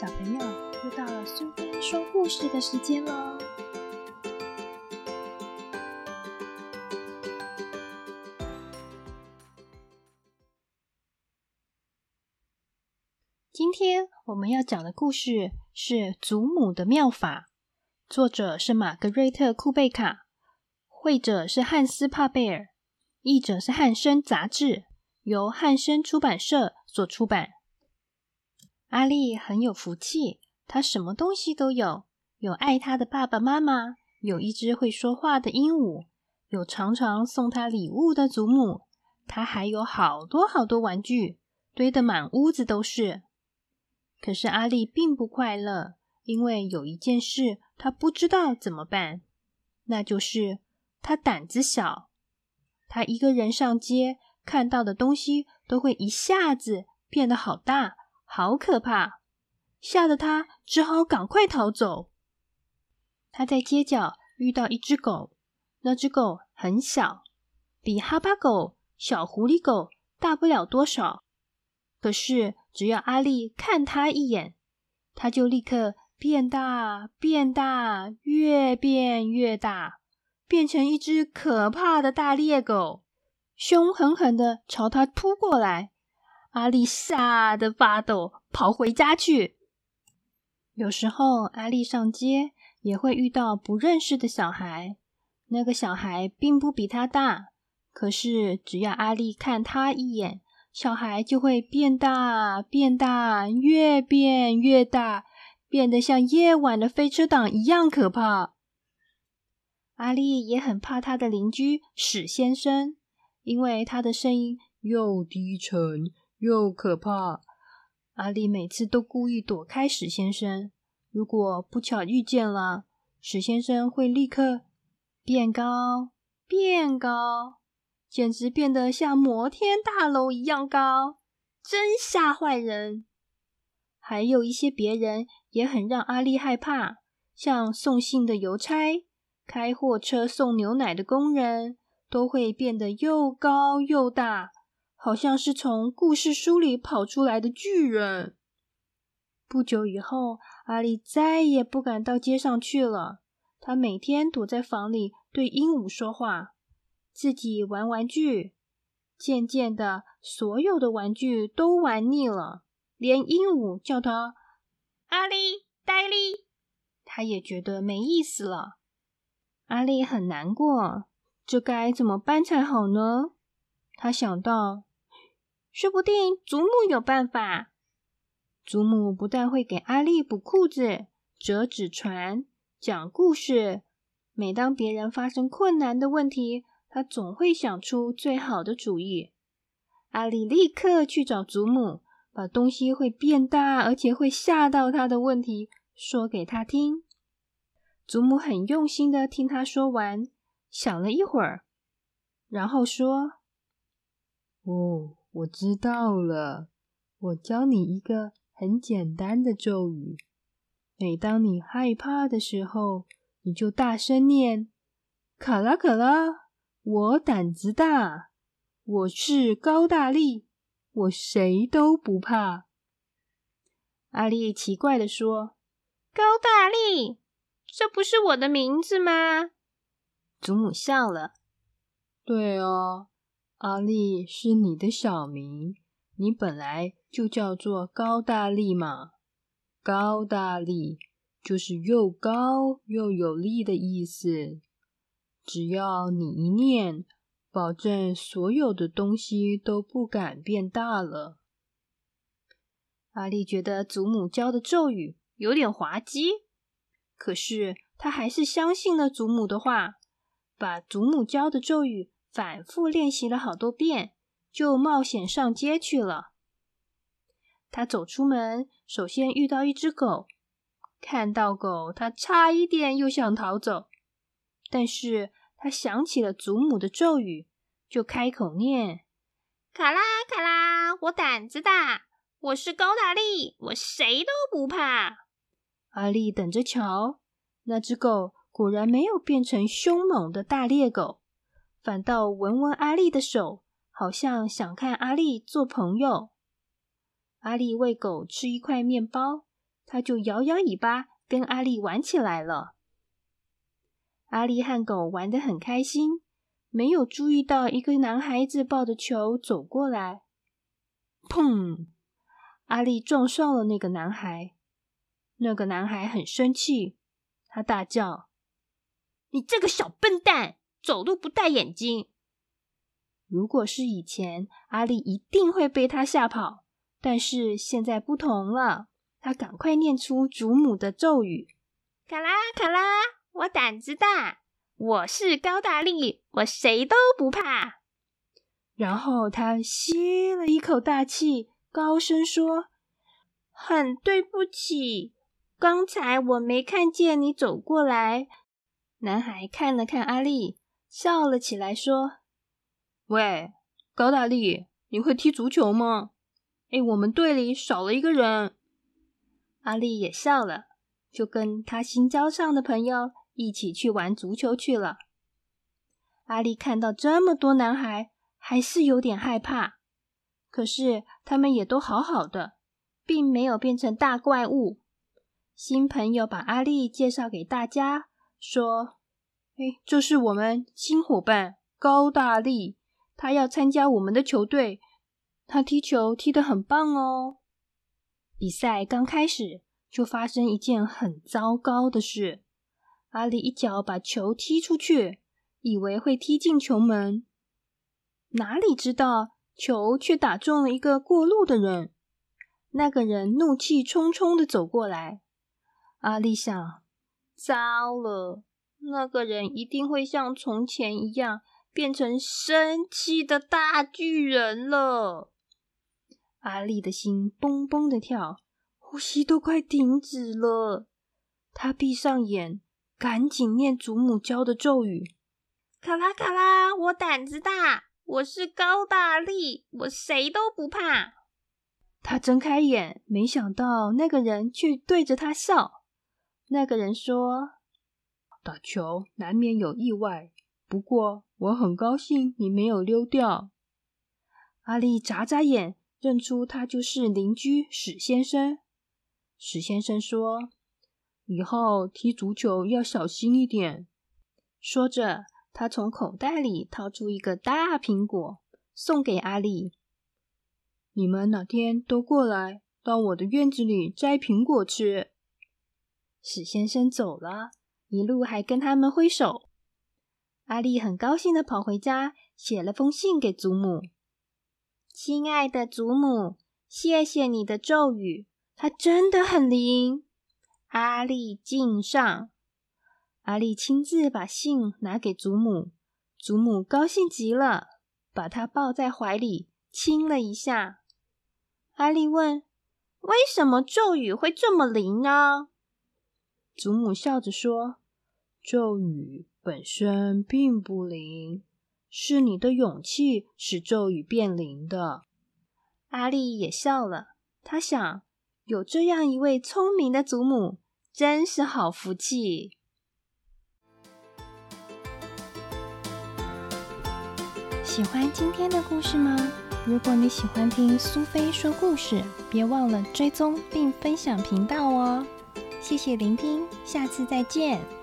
小朋友，又到了苏菲说故事的时间喽！今天我们要讲的故事是《祖母的妙法》，作者是玛格瑞特·库贝卡，绘者是汉斯·帕贝尔，译者是汉生杂志，由汉生出版社所出版。阿丽很有福气，她什么东西都有：有爱她的爸爸妈妈，有一只会说话的鹦鹉，有常常送她礼物的祖母，她还有好多好多玩具，堆得满屋子都是。可是阿丽并不快乐，因为有一件事她不知道怎么办，那就是她胆子小。她一个人上街，看到的东西都会一下子变得好大。好可怕！吓得他只好赶快逃走。他在街角遇到一只狗，那只狗很小，比哈巴狗、小狐狸狗大不了多少。可是只要阿丽看它一眼，它就立刻变大、变大，越变越大，变成一只可怕的大猎狗，凶狠狠的朝他扑过来。阿丽吓得发抖，跑回家去。有时候，阿丽上街也会遇到不认识的小孩。那个小孩并不比他大，可是只要阿丽看他一眼，小孩就会变大、变大，越变越大，变得像夜晚的飞车党一样可怕。阿丽也很怕他的邻居史先生，因为他的声音又低沉。又可怕，阿丽每次都故意躲开史先生。如果不巧遇见了，史先生会立刻变高，变高，简直变得像摩天大楼一样高，真吓坏人。还有一些别人也很让阿丽害怕，像送信的邮差、开货车送牛奶的工人，都会变得又高又大。好像是从故事书里跑出来的巨人。不久以后，阿丽再也不敢到街上去了。她每天躲在房里对鹦鹉说话，自己玩玩具。渐渐的，所有的玩具都玩腻了，连鹦鹉叫她“阿丽、黛丽”，她也觉得没意思了。阿丽很难过，这该怎么办才好呢？她想到。说不定祖母有办法。祖母不但会给阿丽补裤子、折纸船、讲故事，每当别人发生困难的问题，她总会想出最好的主意。阿丽立刻去找祖母，把东西会变大而且会吓到她的问题说给她听。祖母很用心的听她说完，想了一会儿，然后说：“哦。”我知道了，我教你一个很简单的咒语。每当你害怕的时候，你就大声念：“卡拉卡拉，我胆子大，我是高大力，我谁都不怕。”阿丽奇怪的说：“高大力，这不是我的名字吗？”祖母笑了：“对哦。”阿丽是你的小名，你本来就叫做高大力嘛。高大力就是又高又有力的意思。只要你一念，保证所有的东西都不敢变大了。阿丽觉得祖母教的咒语有点滑稽，可是她还是相信了祖母的话，把祖母教的咒语。反复练习了好多遍，就冒险上街去了。他走出门，首先遇到一只狗。看到狗，他差一点又想逃走，但是他想起了祖母的咒语，就开口念：“卡拉卡拉，我胆子大，我是高大力，我谁都不怕。”阿力等着瞧，那只狗果然没有变成凶猛的大猎狗。反倒闻闻阿丽的手，好像想看阿丽做朋友。阿丽喂狗吃一块面包，他就摇摇尾巴跟阿丽玩起来了。阿丽和狗玩得很开心，没有注意到一个男孩子抱着球走过来，砰！阿丽撞上了那个男孩。那个男孩很生气，他大叫：“你这个小笨蛋，走路不戴眼镜！”如果是以前，阿丽一定会被他吓跑。但是现在不同了，他赶快念出祖母的咒语：“卡拉卡拉，我胆子大，我是高大力，我谁都不怕。”然后他吸了一口大气，高声说：“很对不起。”刚才我没看见你走过来。男孩看了看阿丽，笑了起来，说：“喂，高大力，你会踢足球吗？哎，我们队里少了一个人。”阿力也笑了，就跟他新交上的朋友一起去玩足球去了。阿力看到这么多男孩，还是有点害怕。可是他们也都好好的，并没有变成大怪物。新朋友把阿力介绍给大家，说：“哎，这是我们新伙伴高大力，他要参加我们的球队。他踢球踢得很棒哦。”比赛刚开始，就发生一件很糟糕的事：阿丽一脚把球踢出去，以为会踢进球门，哪里知道球却打中了一个过路的人。那个人怒气冲冲的走过来。阿丽想：糟了，那个人一定会像从前一样变成生气的大巨人了。阿丽的心嘣嘣的跳，呼吸都快停止了。他闭上眼，赶紧念祖母教的咒语：“卡拉卡拉，我胆子大，我是高大力，我谁都不怕。”他睁开眼，没想到那个人却对着他笑。那个人说：“打球难免有意外，不过我很高兴你没有溜掉。”阿丽眨眨眼，认出他就是邻居史先生。史先生说：“以后踢足球要小心一点。”说着，他从口袋里掏出一个大苹果，送给阿丽：“你们哪天都过来，到我的院子里摘苹果吃。”史先生走了，一路还跟他们挥手。阿丽很高兴的跑回家，写了封信给祖母：“亲爱的祖母，谢谢你的咒语，它真的很灵。”阿丽敬上。阿丽亲自把信拿给祖母，祖母高兴极了，把她抱在怀里亲了一下。阿丽问：“为什么咒语会这么灵呢？”祖母笑着说：“咒语本身并不灵，是你的勇气使咒语变灵的。”阿丽也笑了，她想：有这样一位聪明的祖母，真是好福气。喜欢今天的故事吗？如果你喜欢听苏菲说故事，别忘了追踪并分享频道哦。谢谢聆听，下次再见。